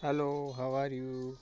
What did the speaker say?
Hello, how are you?